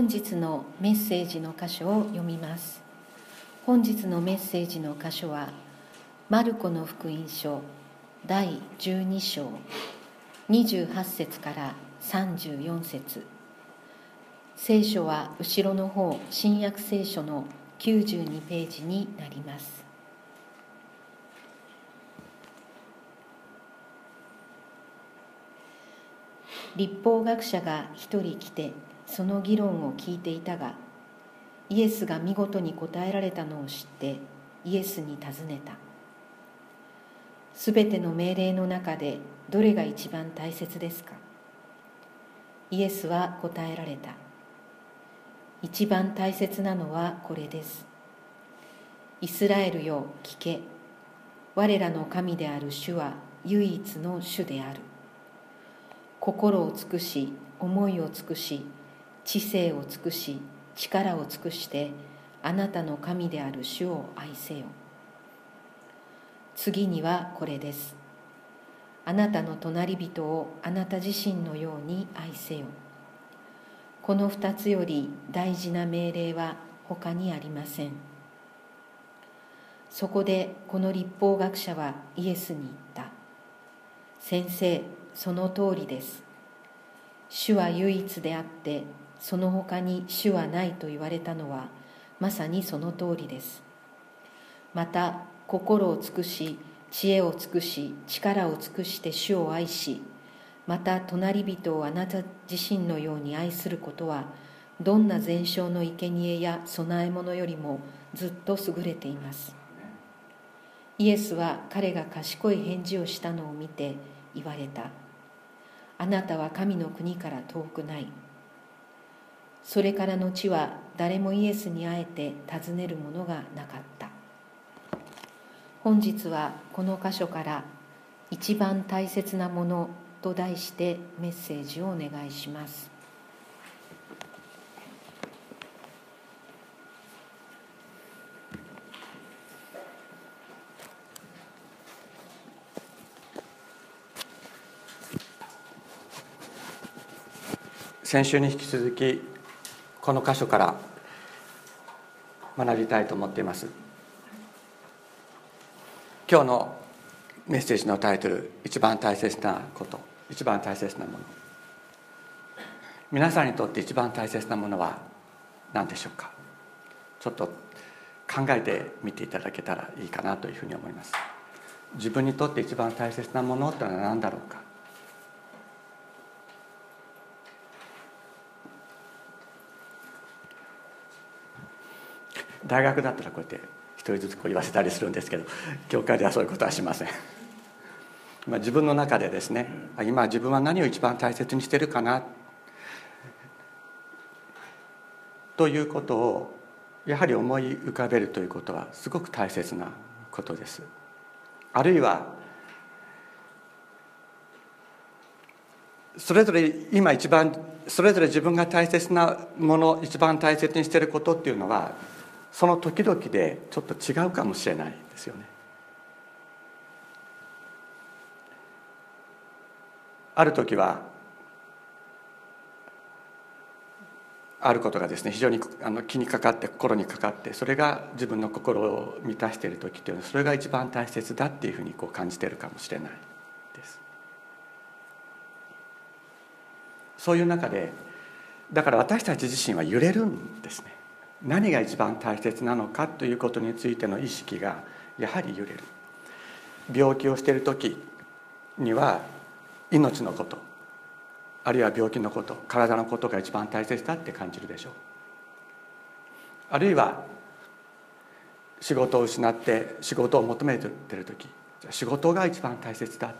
本日のメッセージの箇所を読みます。本日のメッセージの箇所はマルコの福音書第12章28節から34節。聖書は後ろの方新約聖書の92ページになります。立法学者が一人来てその議論を聞いていたがイエスが見事に答えられたのを知ってイエスに尋ねた。すべての命令の中でどれが一番大切ですか？イエスは答えられた。一番大切なのはこれです。イスラエルよ聞け。我らの神である主は唯一の主である。心を尽くし思いを尽くし知性を尽くし力を尽くしてあなたの神である主を愛せよ。次にはこれです。あなたの隣人をあなた自身のように愛せよ。この二つより大事な命令は他にありません。そこでこの立法学者はイエスに言った。先生その通りです。主は唯一であってその他に主はないと言われたのはまさにその通りです。また心を尽くし知恵を尽くし力を尽くして主を愛しまた隣人をあなた自身のように愛することはどんな全焼の生贄や供え物よりもずっと優れています。イエスは彼が賢い返事をしたのを見て言われた。あなたは神の国から遠くない。それから後は誰もイエスに会えて尋ねるものがなかった。本日はこの箇所から「一番大切なもの」と題してメッセージをお願いします。先週に引き続きこの箇所から学びたいと思っています。今日のメッセージのタイトル「一番大切なこと」一番大切なもの。皆さんにとって一番大切なものは何でしょうか？ちょっと考えてみていただけたらいいかなというふうに思います。自分にとって一番大切なものってのは何だろうか？大学だったらこうやって一人ずつこう言わせたりするんですけど教会ではそういうことはしません。まあ、自分の中でですね今自分は何を一番大切にしてるかな？ということをやはり思い浮かべるということはすごく大切なことです。あるいはそれぞれ今一番それぞれ自分が大切なもの一番大切にしていることっていうのはその時々でちょっと違うかもしれないですよね。ある時はあることがですね非常にあの気にかかって心にかかってそれが自分の心を満たしている時っていうのはそれが一番大切だっていうふうにこう感じているかもしれないですそういう中でだから私たち自身は揺れるんですね何が一番大切なのかということについての意識がやはり揺れる。病気をしている時には命のことあるいは病気のこと体のことが一番大切だって感じるでしょう。あるいは仕事を失って仕事を求めてる時仕事が一番大切だっ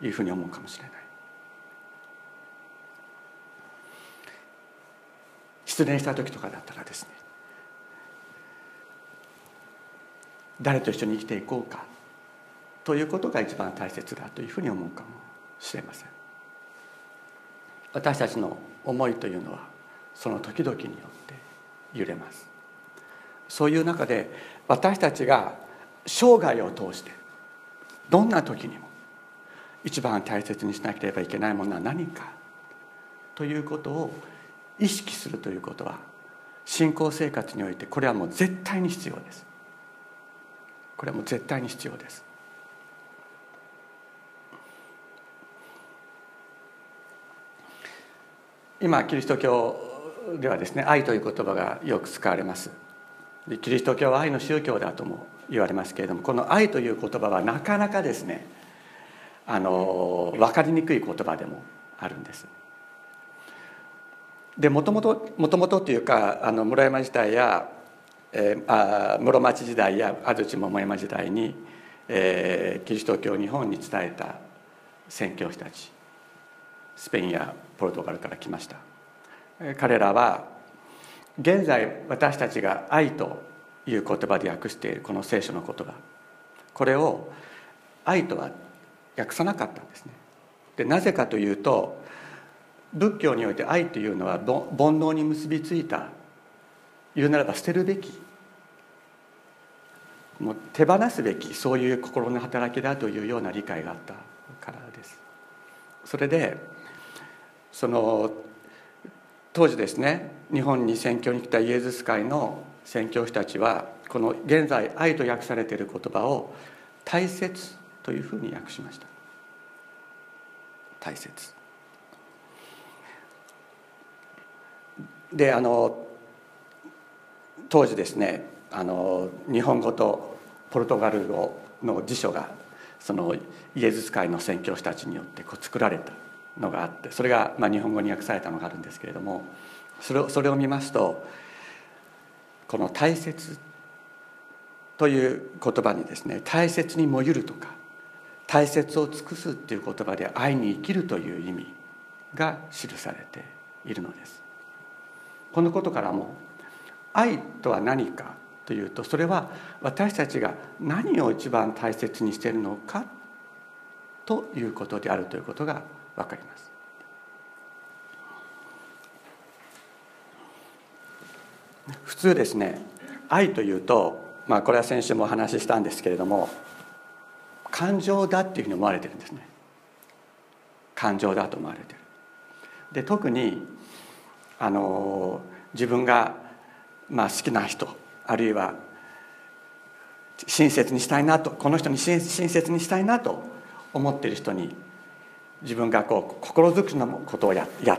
ていうふうに思うかもしれない。失恋した時とかだったらですね誰と一緒に生きていこうかということが一番大切だというふうに思うかもしれません。私たちの思いというのはその時々によって揺れます。そういう中で私たちが生涯を通してどんな時にも一番大切にしなければいけないものは何かということを意識するということは信仰生活においてこれはもう絶対に必要です。これはもう絶対に必要です。今キリスト教ではですね愛という言葉がよく使われます。キリスト教は愛の宗教だとも言われますけれどもこの愛という言葉はなかなかですねあの分かりにくい言葉でもあるんです。でもともともともとっていうかあの村山時代や、えー、あ室町時代や安土桃山時代に、えー、キリスト教を日本に伝えた宣教師たちスペインやポルトガルから来ました。彼らは現在私たちが愛という言葉で訳しているこの聖書の言葉。これを愛とは訳さなかったんですね。でなぜかというと仏教において愛というのは煩悩に結びついた言うならば捨てるべきもう手放すべきそういう心の働きだというような理解があったからです。それでその当時ですね日本に宣教に来たイエズス会の宣教師たちはこの現在愛と訳されている言葉を大切というふうに訳しました。大切。であの当時ですねあの日本語とポルトガル語の辞書がそのイエズス会の宣教師たちによってこう作られたのがあってそれがまあ日本語に訳されたのがあるんですけれどもそれをそれを見ますとこの「大切」という言葉にですね大切にもゆるとか大切を尽くすっていう言葉で愛に生きるという意味が記されているのです。このことからも愛とは何かというとそれは私たちが何を一番大切にしているのかということであるということが分かります。普通ですね愛というとまあこれは先週もお話ししたんですけれども感情だっていうふうに思われてるんですね。感情だと思われてる。で特にあの自分がまあ好きな人あるいは親切にしたいなとこの人に親切にしたいなと思っている人に自分がこう心づくしのことをやや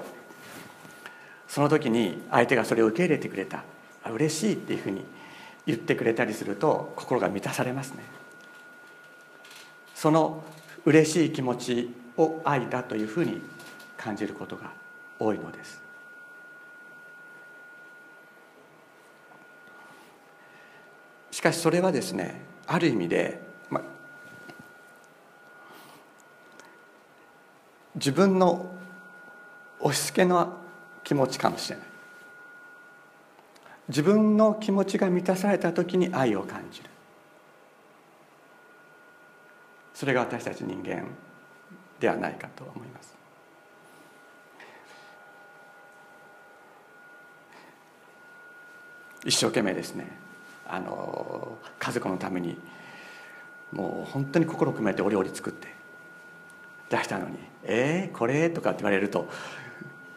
その時に相手がそれを受け入れてくれた嬉しいっていうふうに言ってくれたりすると心が満たされますね。その嬉しい気持ちを愛だというふうに感じることが多いのです。しかしそれはですねある意味で自分の押し付けの気持ちかもしれない。自分の気持ちが満たされた時に愛を感じる。それが私たち人間ではないかと思います。一生懸命ですね。あの家族のためにもう本当に心を込めてお料理作って出したのに「えー、これ?」とかって言われると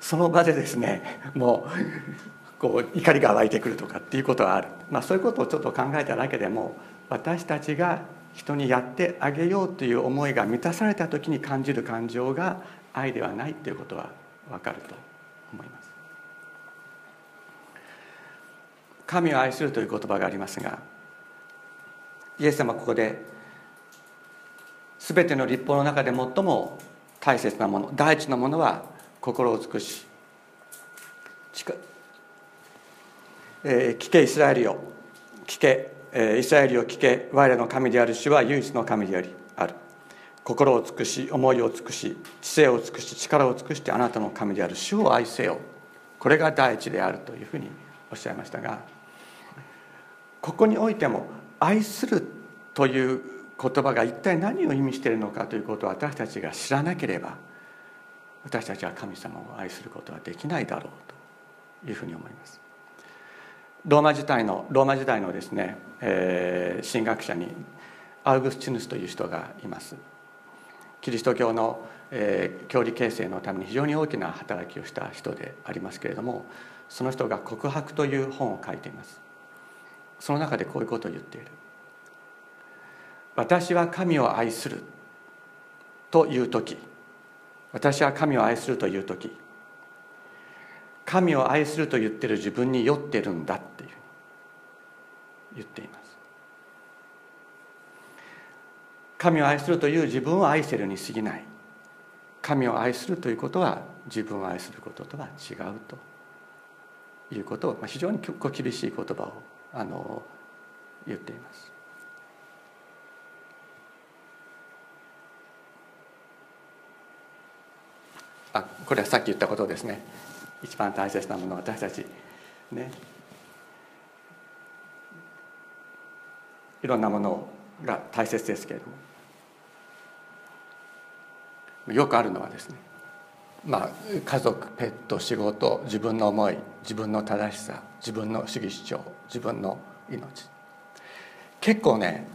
その場でですねもうこう怒りが湧いてくるとかっていうことはある、まあ、そういうことをちょっと考えただけでも私たちが人にやってあげようという思いが満たされた時に感じる感情が愛ではないということは分かると思います。神を愛するという言葉がありますがイエス様はここで全ての立法の中で最も大切なもの第一のものは心を尽くしえー、聞けイスラエルよ。聞け、えー、イスラエルよ。聞け我らの神である主は唯一の神でありある。心を尽くし思いを尽くし知性を尽くし力を尽くしてあなたの神である主を愛せよ。これが第一であるというふうにおっしゃいましたがここにおいても愛するという言葉が一体何を意味しているのかということを私たちが知らなければ私たちは神様を愛することはできないだろうというふうに思います。ローマ時代のローマ時代のですね、えー、神学者にアウグスチヌスという人がいます。キリスト教の、えー、教理形成のために非常に大きな働きをした人でありますけれどもその人が「告白」という本を書いていますその中でこういうことを言っている「私は神を愛する」という時。私は神を愛するという時。神を愛すると言ってる自分に酔ってるんだっていう。言っています。神を愛するという自分を愛せるに過ぎない。神を愛するということは自分を愛することとは違うということを非常に厳しい言葉をあの言っています。あこれはさっき言ったことですね。一番大切なものは私たちね。いろんなものが大切ですけれども。よくあるのはですねまあ家族ペット仕事自分の思い自分の正しさ自分の主義主張自分の命結構ね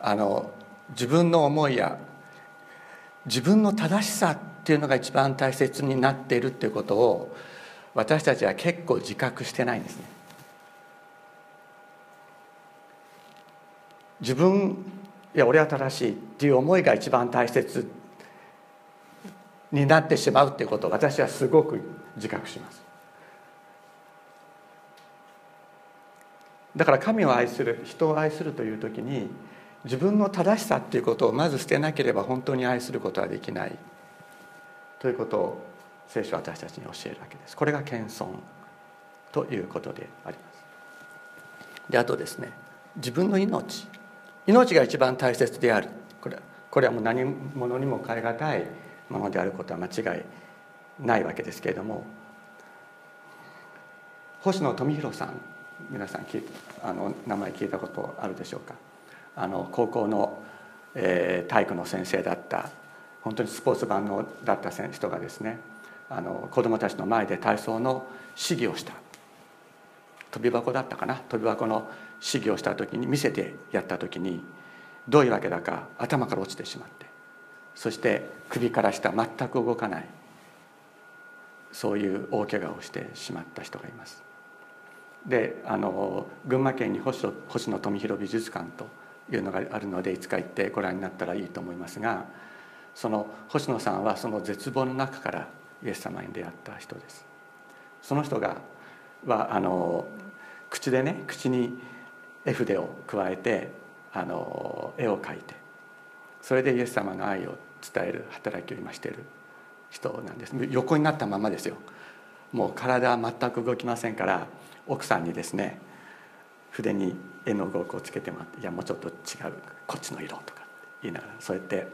あの自分の思いや自分の正しさっていうのが一番大切になっているっていうことを私たちは結構自覚してないんですね。自分いや俺は正しいっていう思いが一番大切になってしまうっていうことを私はすごく自覚します。だから神を愛する人を愛するという時に自分の正しさっていうことをまず捨てなければ本当に愛することはできない。ということを聖書は私たちに教えるわけです。これが謙遜ということであります。であとですね自分の命。命が一番大切である。これこれはもう何者にも代え難いものであることは間違いないわけですけれども星野富弘さん皆さん聞あの名前聞いたことあるでしょうか？あの高校の、えー、体育の先生だった本当にスポーツ万能だった人がですねあの子どもたちの前で体操の試技をした跳び箱だったかな？跳び箱の試技をした時に見せてやった時にどういうわけだか頭から落ちてしまってそして首から下全く動かない。そういう大怪我をしてしまった人がいます。であの群馬県に星星野富弘美術館というのがあるのでいつか行ってご覧になったらいいと思いますがその星野さんはその絶望の中からイエス様に出会った人です。その人がはあの口でね口に絵筆を加えてあの絵を描いてそれでイエス様の愛を伝える働きを今してる人なんです。横になったままですよ。もう体は全く動きませんから奥さんにですね筆に絵の具をこうつけてもらって「いやもうちょっと違うこっちの色」とか言いながらそうやって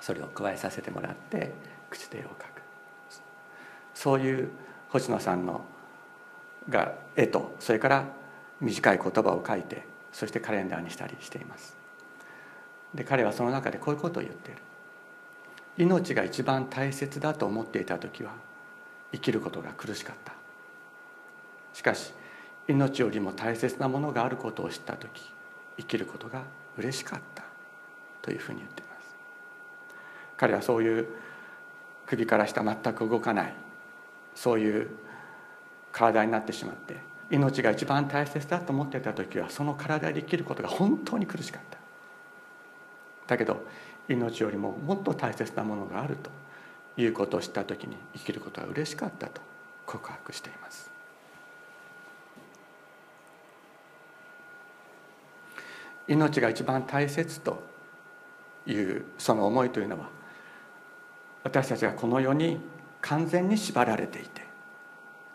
それを加えさせてもらって口で絵を描く。そういう星野さんのが絵とそれから短い言葉を書いてそしてカレンダーにしたりしています。で彼はその中でこういうことを言っている。命が一番大切だと思っていた時は生きることが苦しかった。しかし命よりも大切なものがあることを知った時生きることが嬉しかった。というふうに言っています。彼はそういう首から下全く動かないそういう体になってしまって命が一番大切だと思っていた時はその体で生きることが本当に苦しかった。だけど命よりももっと大切なものがあるということを知った時に生きることが嬉しかったと告白しています。命が一番大切というその思いというのは私たちがこの世に完全に縛られていて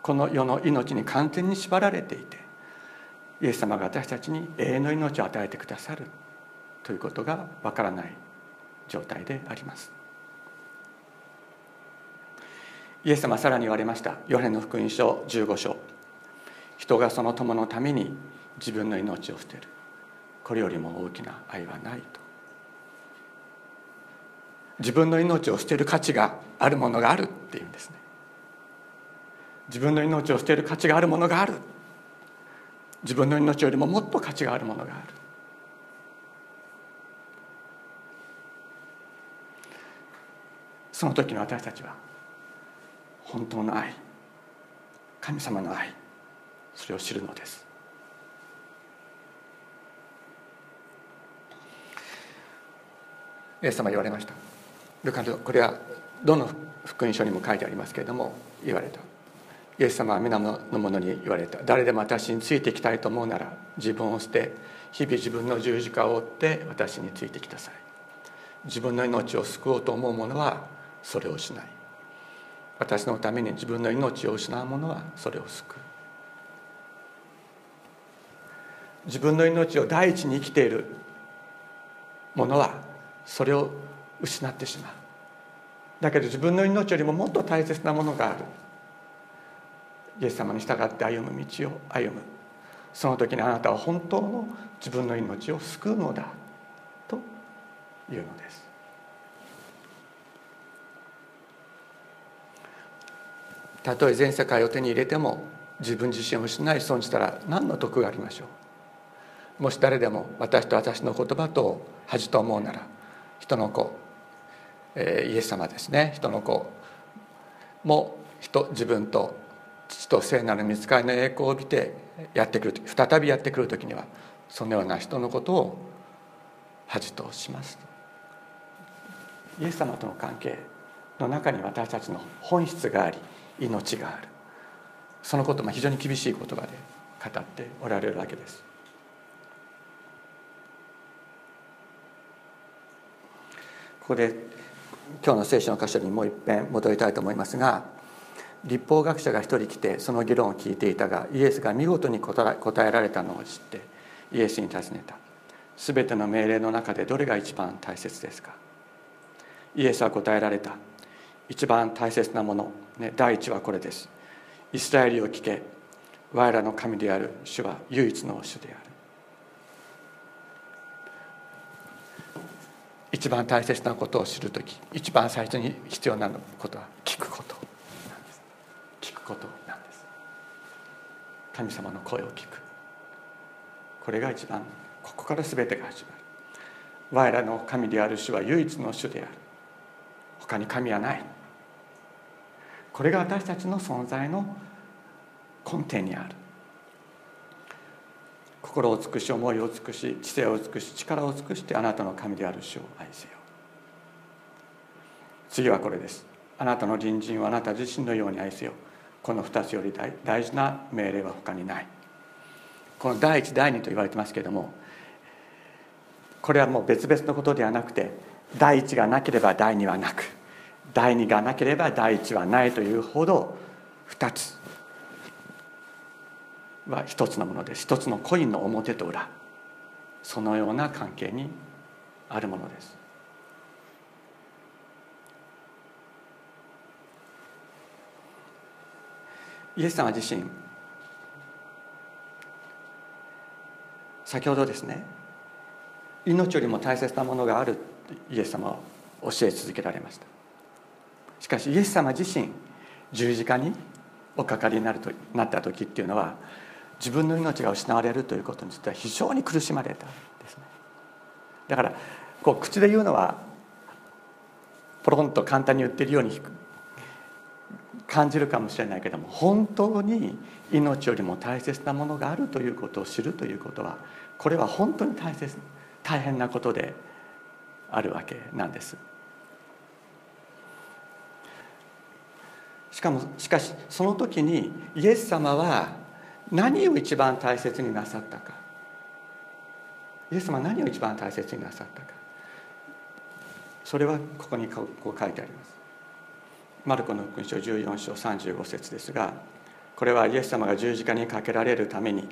この世の命に完全に縛られていてイエス様が私たちに永遠の命を与えてくださる。ということがわからない状態であります。イエス様さらに言われました。ヨハネの福音書15章。人がその友のために自分の命を捨てる。これよりも大きな愛はないと。自分の命を捨てる価値があるものがあるっていうんですね。自分の命を捨てる価値があるものがある。自分の命よりももっと価値があるものがある。その時の私たちは本当の愛神様の愛それを知るのです。イエス様言われました。ルカこれはどの福音書にも書いてありますけれども言われた。イエス様は皆の者に言われた。誰でも私についていきたいと思うなら自分を捨て日々自分の十字架を追って私についてきなさい。自分の命を救おうと思う者はそれをしない。私のために自分の命を失う者はそれを救う。自分の命を第一に生きている者はそれを失ってしまう。だけど自分の命よりももっと大切なものがある。イエス様に従って歩む道を歩む。その時にあなたは本当の自分の命を救うのだというのです。たとえ全世界を手に入れても自分自身を失い損じたら何の得がありましょう？もし誰でも私と私の言葉と恥と思うなら人の子、えー、イエス様ですね。人の子。も人自分と父と聖なる見つかりの栄光を帯びてやってくる再びやってくる時にはそのような人のことを恥とします。イエス様との関係の中に私たちの本質があり命がある。そのことも非常に厳しい言葉で語っておられるわけです。ここで今日の聖書の箇所にもう一遍戻りたいと思いますが立法学者が一人来てその議論を聞いていたがイエスが見事に答えられたのを知ってイエスに尋ねた。全ての命令の中でどれが一番大切ですか？イエスは答えられた。一番大切なもの、ね、第一はこれです。イスラエルを聞け。我らの神である主は唯一の主である。一番大切なことを知る時一番最初に必要なことは聞くこと。なんです聞くことなんです。神様の声を聞く。これが一番ここから全てが始まる。我らの神である主は唯一の主である。他に神はない。これが私たちの存在の根底にある。心を尽くし思いを尽くし知性を尽くし力を尽くしてあなたの神である主を愛せよ次はこれです。あなたの隣人をあなた自身のように愛せよこの2つより大事な命令は他にない。この第一第二と言われてますけれどもこれはもう別々のことではなくて第一がなければ第二はなく。第二がなければ第一はないというほど2つは一つのものです。一つのコインの表と裏。そのような関係にあるものです。イエス様自身先ほどですね命よりも大切なものがあるイエス様は教え続けられました。しかしイエス様自身十字架におかかりになるとなった時っていうのは自分の命が失われるということについては非常に苦しまれたんですね。だからこう口で言うのはポロンと簡単に言ってるように感じるかもしれないけども本当に命よりも大切なものがあるということを知るということはこれは本当に大切大変なことであるわけなんです。しかもしかしその時にイエス様は何を一番大切になさったか。イエス様は何を一番大切になさったか。それはここにこう書いてあります。マルコの福音書14章35節ですがこれはイエス様が十字架にかけられるために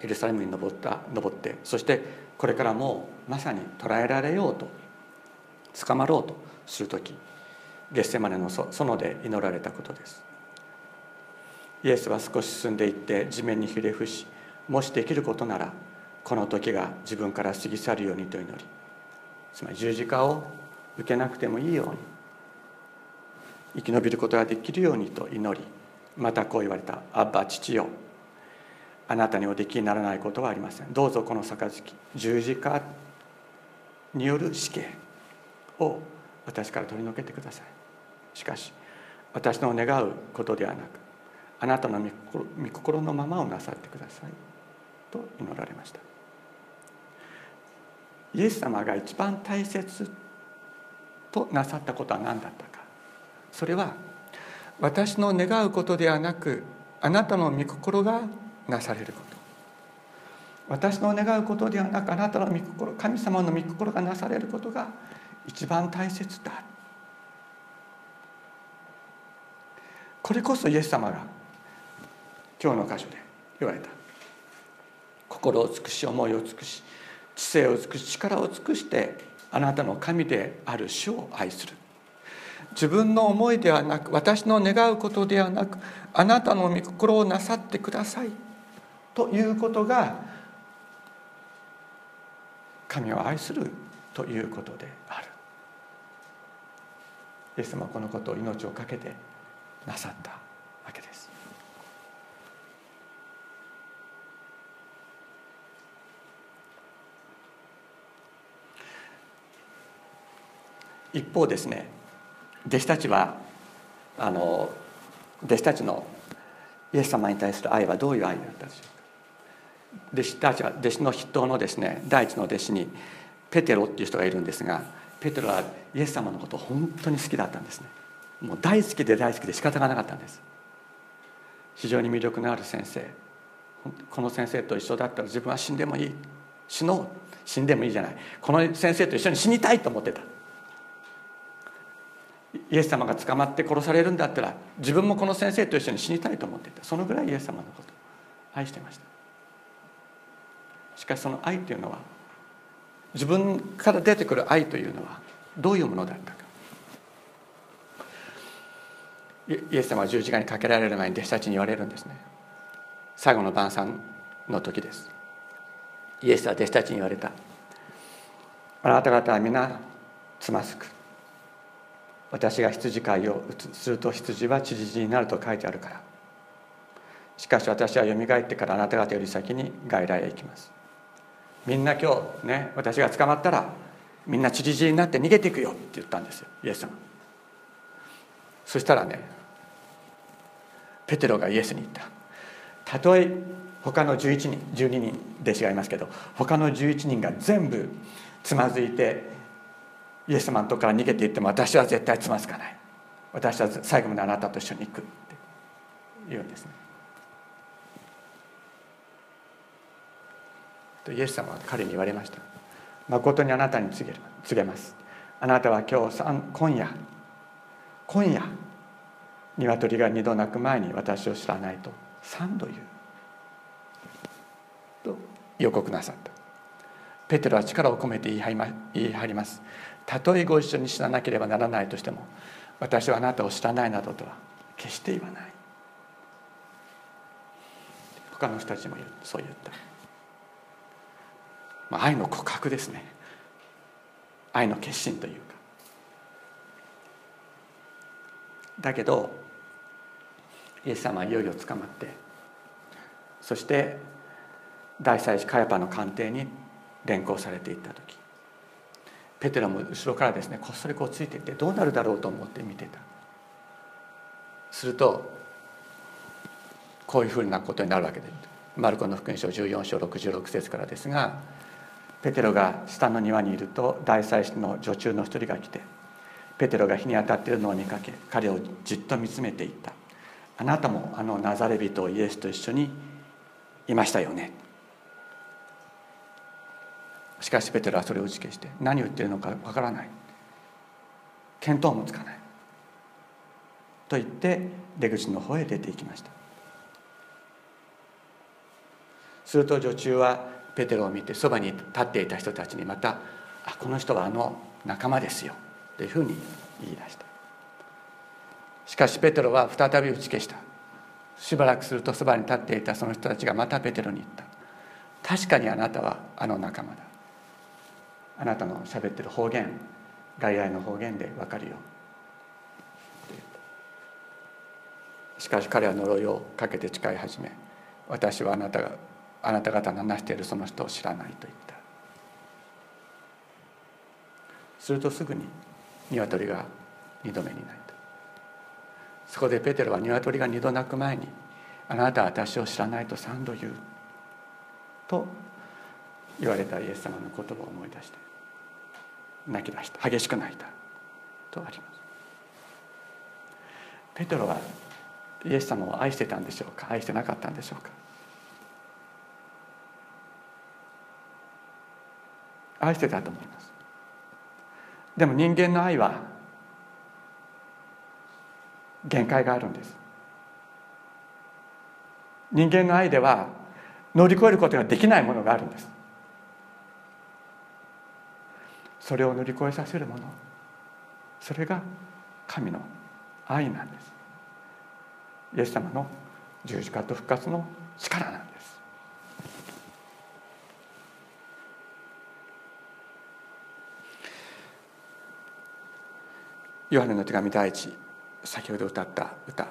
エルサレムに登った登ってそしてこれからもまさに捕らえられようと捕まろうとする時。ゲッセマネの園で祈られたことです。イエスは少し進んでいって地面にひれ伏しもしできることならこの時が自分から過ぎ去るようにと祈りつまり十字架を受けなくてもいいように生き延びることができるようにと祈りまたこう言われた「アッバ父よあなたにおできにならないことはありません。どうぞこの杯十字架による死刑を私から取り除けてください。しかし私の願うことではなくあなたの御心のままをなさってください。と祈られました。イエス様が一番大切となさったことは何だったか。それは私の願うことではなくあなたの御心がなされること。私の願うことではなくあなたの御心神様の御心がなされることが一番大切だこれこそイエス様が今日の箇所で言われた。心を尽くし思いを尽くし知性を尽くし力を尽くしてあなたの神である主を愛する。自分の思いではなく私の願うことではなくあなたの御心をなさってください。ということが神を愛するということである。イエス様はこのことを命を懸けてなさったわけです。一方ですね弟子たちはあの弟子たちのイエス様に対する愛はどういう愛だったでしょうか。弟子たちは弟子の筆頭のですね第一の弟子にペテロっていう人がいるんですがペテロはイエス様のことを本当に好きだったんですね。もう大好きで大好きで仕方がなかったんです。非常に魅力のある先生。この先生と一緒だったら自分は死んでもいい。死のう。死んでもいいじゃない。この先生と一緒に死にたいと思ってた。イエス様が捕まって殺されるんだったら自分もこの先生と一緒に死にたいと思ってた。そのぐらいイエス様のことを愛してました。しかしその愛というのは自分から出てくる愛というのはどういうものだったか。イエス様は十字架にかけられる前に弟子たちに言われるんですね。最後の晩餐の時です。イエスは弟子たちに言われた。あなた方は皆つまずく。私が羊飼いをすると羊は散り散りになると書いてあるから。しかし私はよみがえってからあなた方より先に外来へ行きます。みんな今日ね私が捕まったらみんな散り散りになって逃げていくよって言ったんですよ。イエス様。そしたらねペテロがイエスに言った。たとえ他の11人12人弟子がいますけど他の11人が全部つまずいてイエス様のとこから逃げていっても私は絶対つまずかない。私は最後まであなたと一緒に行くって。言うんですね。イエス様は彼に言われました。誠にあなたに告げます。あなたは今日今夜今夜鶏が二度鳴く前に私を知らないと。三度言う。と予告なさった。ペテロは力を込めて言い張ります。たとえご一緒に死ななければならないとしても私はあなたを知らないなどとは決して言わない。他の人たちもそう言った。まあ、愛の告白ですね。愛の決心というか。だけどイエス様はいよいよ捕まってそして大祭司カヤパの官邸に連行されていった時ペテロも後ろからですねこっそりこうついていってどうなるだろうと思って見てた。するとこういうふうなことになるわけでマルコの福音書14章66節からですがペテロが下の庭にいると大祭司の女中の一人が来てペテロが火に当たっているのを見かけ彼をじっと見つめていった。あなたもあのナザレ人イエスと一緒にいましたよね。しかしペテロはそれを打ち消して何を言ってるのかわからない。見当もつかない。と言って出口の方へ出ていきました。すると女中はペテロを見てそばに立っていた人たちにまた「あこの人はあの仲間ですよ」というふうに言い出した。しかしペテロは再び打ち消した。しばらくするとそばに立っていたその人たちがまたペテロに言った「確かにあなたはあの仲間だ。あなたのしゃべってる方言外来の方言で分かるよ」しかし彼は呪いをかけて誓い始め私はあなたがあなた方の話しているその人を知らないと言った。するとすぐに鶏が二度目に鳴いそこでペテロは鶏が二度鳴く前に「あなたは私を知らないと三度言う」と言われたイエス様の言葉を思い出して泣き出した。激しく泣いたとあります。ペテロはイエス様を愛してたんでしょうか。愛してなかったんでしょうか。愛してたと思います。でも人間の愛は限界があるんです。人間の愛では乗り越えることができないものがあるんです。それを乗り越えさせるものそれが神の愛なんです。イエス様の十字架と復活の力なんです。ヨハネの手紙第一。先ほど歌った歌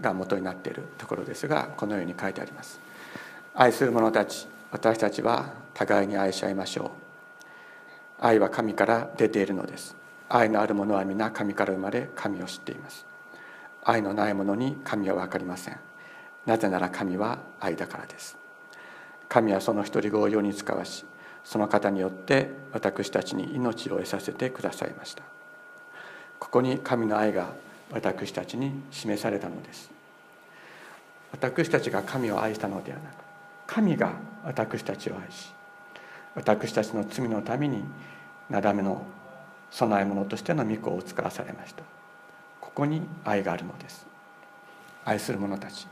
が元になっているところですがこのように書いてあります。愛する者たち私たちは互いに愛し合いましょう。愛は神から出ているのです。愛のある者は皆神から生まれ神を知っています。愛のない者に神は分かりません。なぜなら神は愛だからです。神はその一人子を世に使わしその方によって私たちに命を得させてくださいました。ここに神の愛が私たちに示されたのです。私たちが神を愛したのではなく神が私たちを愛し私たちの罪のためになだめの供え物としての御子を使わされました。ここに愛があるのです。愛する者たち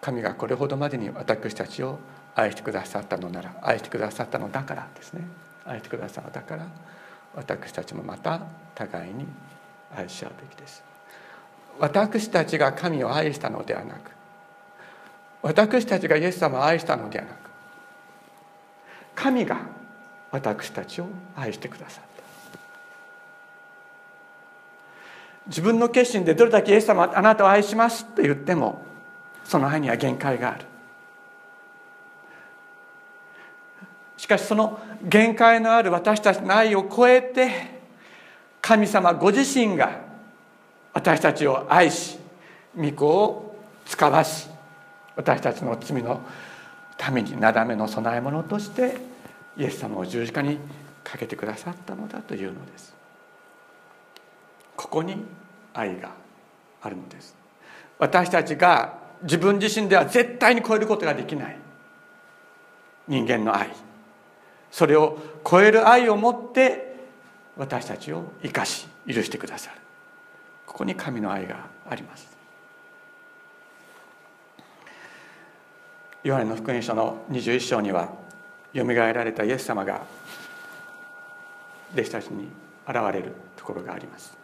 神がこれほどまでに私たちを愛してくださったのなら愛してくださったのだからですね。愛してくださったのだから私たちもまた互いに愛し合うべきです。私たちが神を愛したのではなく私たちがイエス様を愛したのではなく神が私たちを愛してくださった。自分の決心でどれだけイエス様あなたを愛しますと言ってもその愛には限界がある。しかしその限界のある私たちの愛を超えて神様ご自身が私たちを愛し御子を使わし私たちの罪のためになだめの供え物としてイエス様を十字架にかけてくださったのだというのです。ここに愛があるのです。私たちが自分自身では絶対に超えることができない。人間の愛。それを超える愛を持って私たちを生かし許してくださる。こに神の愛があります。ヨハネの福音書の21章にはよみがえられたイエス様が弟子たちに現れるところがあります。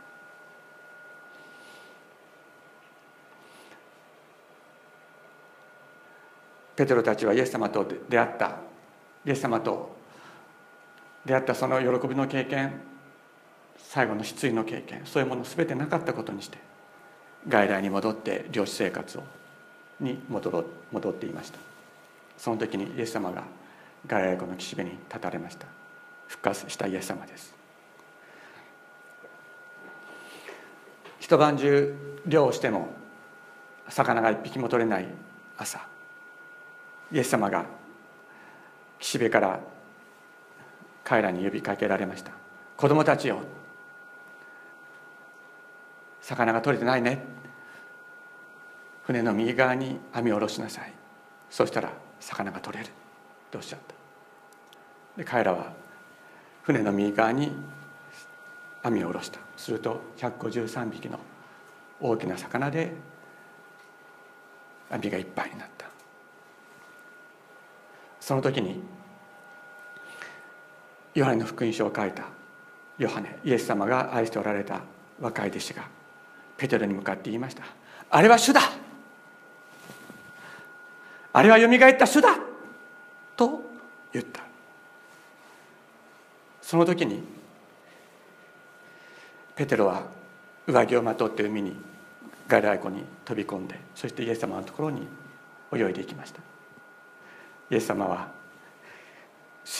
ペテロたちはイエス様と出会った。イエス様と出会ったその喜びの経験。最後の失意の経験そういうもの全てなかったことにして外来に戻って漁師生活をに戻ろ戻っていました。その時にイエス様が外来湖の岸辺に立たれました。復活したイエス様です。一晩中漁をしても魚が一匹も取れない朝イエス様が岸辺から彼らに呼びかけられました。子供たちよ魚が取れてないね。船の右側に網を下ろしなさい。そしたら魚が取れる。とおっしゃった。で彼らは船の右側に網を下ろした。すると153匹の大きな魚で網がいっぱいになった。その時にヨハネの福音書を書いたヨハネイエス様が愛しておられた若い弟子がペテロに向かって言いました。あれは主だ。あれはよみがえった主だ。と言った。その時にペテロは上着をまとって海にガリラ湖に飛び込んでそしてイエス様のところに泳いでいきました。イエス様は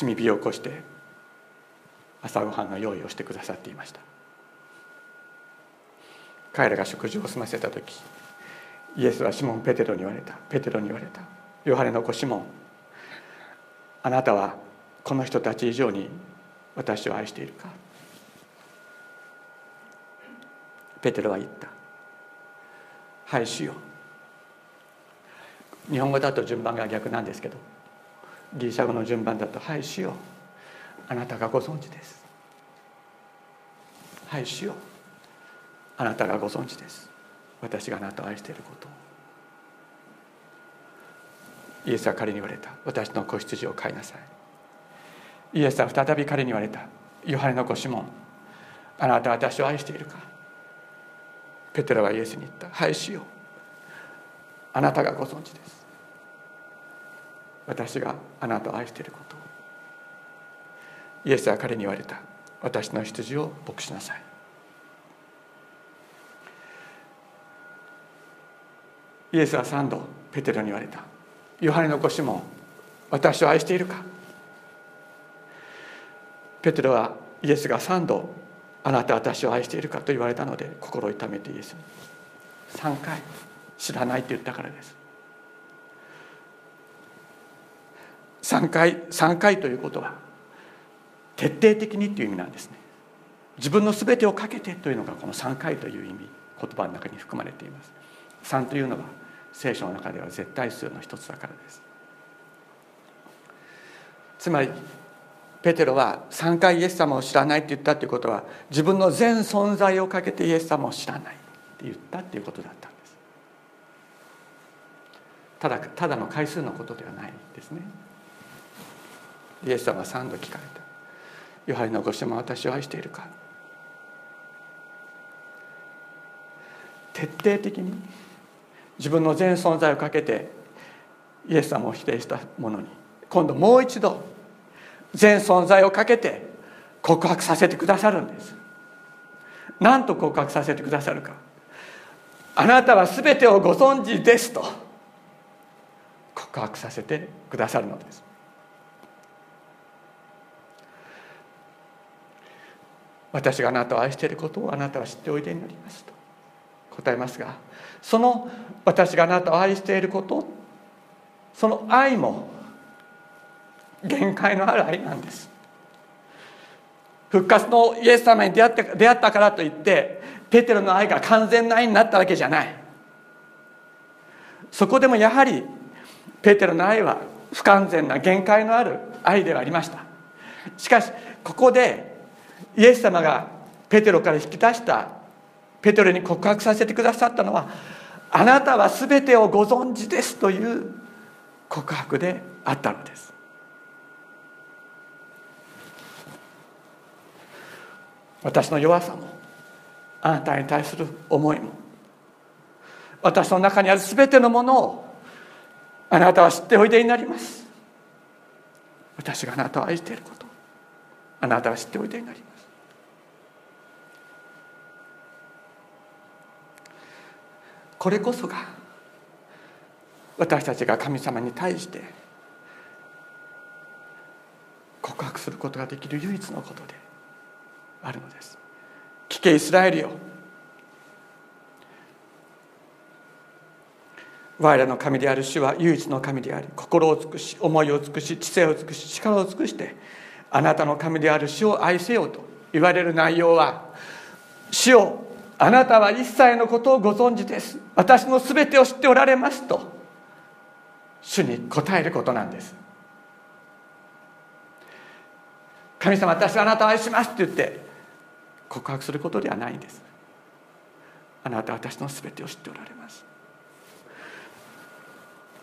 炭火を起こして朝ごはんの用意をしてくださっていました。彼らが食事を済ませた時イエスはシモン・ペテロに言われた。ペテロに言われた。ヨハネの子シモンあなたはこの人たち以上に私を愛しているか？ペテロは言った。はい主よ。日本語だと順番が逆なんですけどギリシャ語の順番だと「はい主よ。あなたがご存知です」「はい主よ。あなたがご存知です。私があなたを愛していること」イエスは彼に言われた。私の子羊を飼いなさい。イエスは再び彼に言われた。ヨハネの子シモンあなたは私を愛しているか。ペテロはイエスに言った。はいしよう。あなたがご存知です。私があなたを愛していること。イエスは彼に言われた。私の羊を牧しなさい。イエスは三度ペテロに言われた。ヨハネの子シモン私を愛しているか？ペテロはイエスが三度あなた私を愛しているか？と言われたので心を痛めてイエスに。3回知らないって言ったからです。3回3回ということは徹底的にという意味なんですね。自分の全てをかけてというのがこの3回という意味言葉の中に含まれています。3というのは聖書の中では絶対数の一つだからです。つまりペテロは3回イエス様を知らないって言ったっていうことは自分の全存在をかけてイエス様を知らないって言ったっていうことだったんです。ただただの回数のことではないですね。イエス様は3度聞かれた「ヨハネのご子も私を愛しているか?」徹底的に自分の全存在をかけてイエス様を否定したものに。今度もう一度全存在をかけて告白させてくださるんです。何と告白させてくださるか。あなたは全てをご存知ですと告白させてくださるのです。私があなたを愛していることをあなたは知っておいでになりますと答えますがその私があなたを愛していることその愛も限界のある愛なんです。復活のイエス様に出会って出会ったからといってペテロの愛が完全な愛になったわけじゃない。そこでもやはりペテロの愛は不完全な限界のある愛ではありました。しかしここでイエス様がペテロから引き出したペテロに告白させてくださったのはあなたは全てをご存知ですという告白であったのです。私の弱さもあなたに対する思いも私の中にある全てのものをあなたは知っておいでになります。私があなたを愛していることあなたは知っておいでになります。これこそが私たちが神様に対して告白することができる唯一のことであるのです。聞けイスラエルよ。我らの神である主は唯一の神であり心を尽くし思いを尽くし知性を尽くし力を尽くしてあなたの神である主を愛せよと言われる内容は主をあなたは一切のことをご存知です。私の全てを知っておられますと主に答えることなんです。神様私はあなたを愛しますって言って告白することではないんです。あなたは私の全てを知っておられます。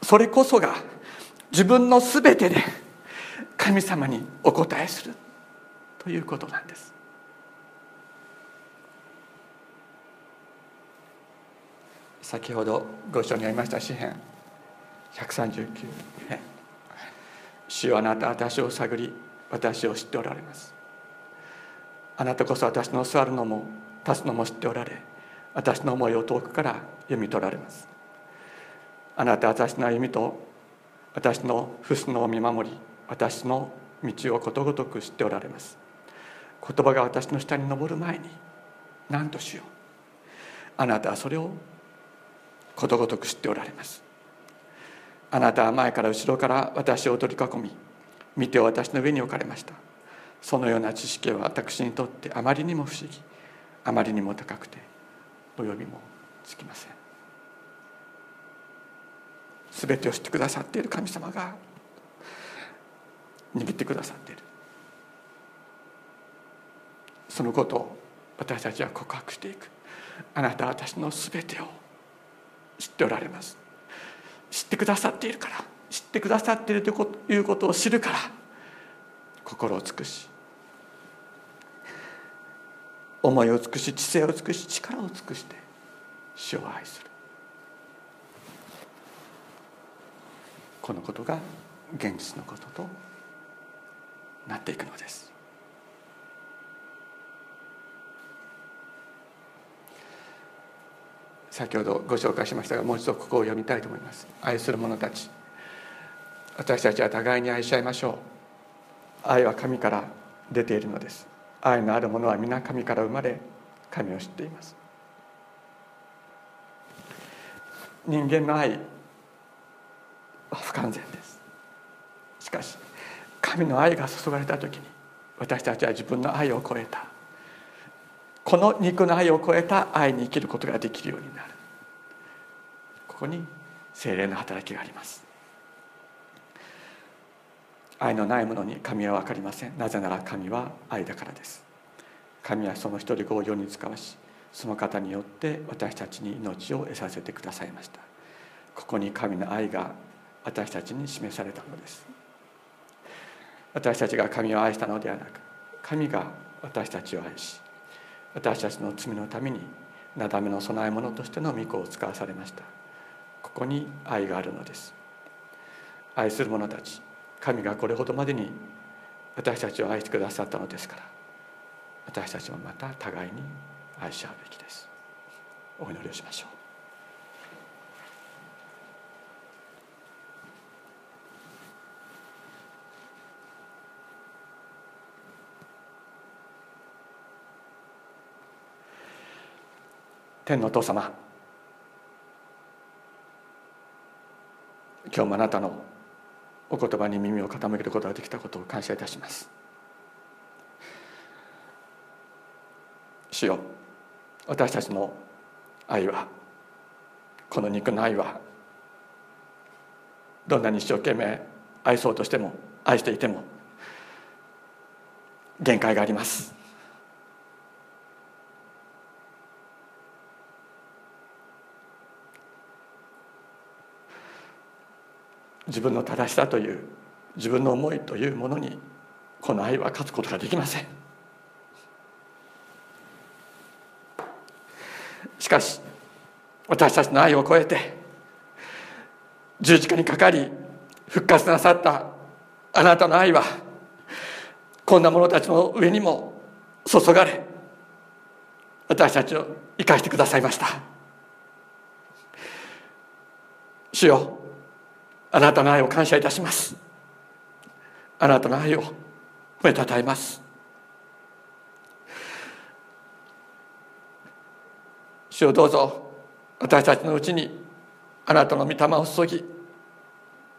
それこそが自分の全てで神様にお答えするということなんです。先ほどご一緒にありました詩編。139編。主よあなた私を探り私を知っておられます。あなたこそ私の座るのも立つのも知っておられ私の思いを遠くから読み取られます。あなたは私の歩みと私の不死のを見守り私の道をことごとく知っておられます。言葉が私の下に登る前に何としよう。あなたはそれをことごとく知っておられます。あなたは前から後ろから私を取り囲み見て私の上に置かれました。そのような知識は私にとってあまりにも不思議あまりにも高くてお呼びもつきません。全てを知ってくださっている神様が握ってくださっている。そのことを私たちは告白していく。あなたは私の全てを知っておられます。知ってくださっているから。知ってくださっているということを知るから心を尽くし思いを尽くし知性を尽くし力を尽くして主を愛する。このことが現実のこととなっていくのです。先ほどご紹介しましたがもう一度ここを読みたいと思います。愛する者たち。私たちは互いに愛し合いましょう。愛は神から出ているのです。愛のある者は皆神から生まれ神を知っています。人間の愛は不完全です。しかし神の愛が注がれた時に私たちは自分の愛を超えた。この肉の愛を超えた愛に生きることができるようになる。ここに精霊の働きがあります。愛のないものに神は分かりません。なぜなら神は愛だからです。神はその一人子を世に使わしその方によって私たちに命を得させてくださいました。ここに神の愛が私たちに示されたのです。私たちが神を愛したのではなく神が私たちを愛し私たちの罪のためになだめの供え物としての御子を使わされました。ここに愛があるのです。愛する者たち神がこれほどまでに私たちを愛してくださったのですから私たちもまた互いに愛し合うべきです。お祈りをしましょう。天のお父様。今日もあなたのお言葉に耳を傾けることができたことを感謝いたします。主よ私たちの愛はこの肉の愛はどんなに一生懸命愛そうとしても愛していても限界があります。自分の正しさという自分の思いというものにこの愛は勝つことができません。しかし私たちの愛を超えて十字架にかかり復活なさったあなたの愛はこんな者たちの上にも注がれ私たちを生かしてくださいました。主よあなたの愛を感謝いたします。あなたの愛を褒めたたえます。主をどうぞ私たちのうちにあなたの御霊を注ぎ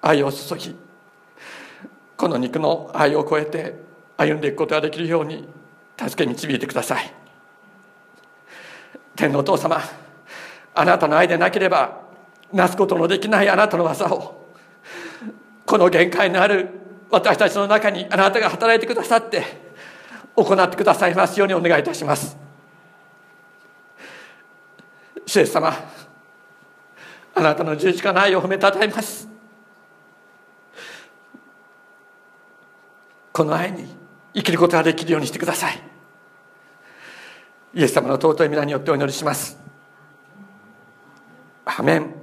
愛を注ぎこの肉の愛を超えて歩んでいくことができるように助け導いてください。天のお父様あなたの愛でなければなすことのできないあなたの技をこの限界のある私たちの中にあなたが働いてくださって行ってくださいますようにお願いいたします。主イエス様あなたの十字架の愛を褒めたたえます。この愛に生きることができるようにしてください。イエス様の尊い皆によってお祈りします。アメン。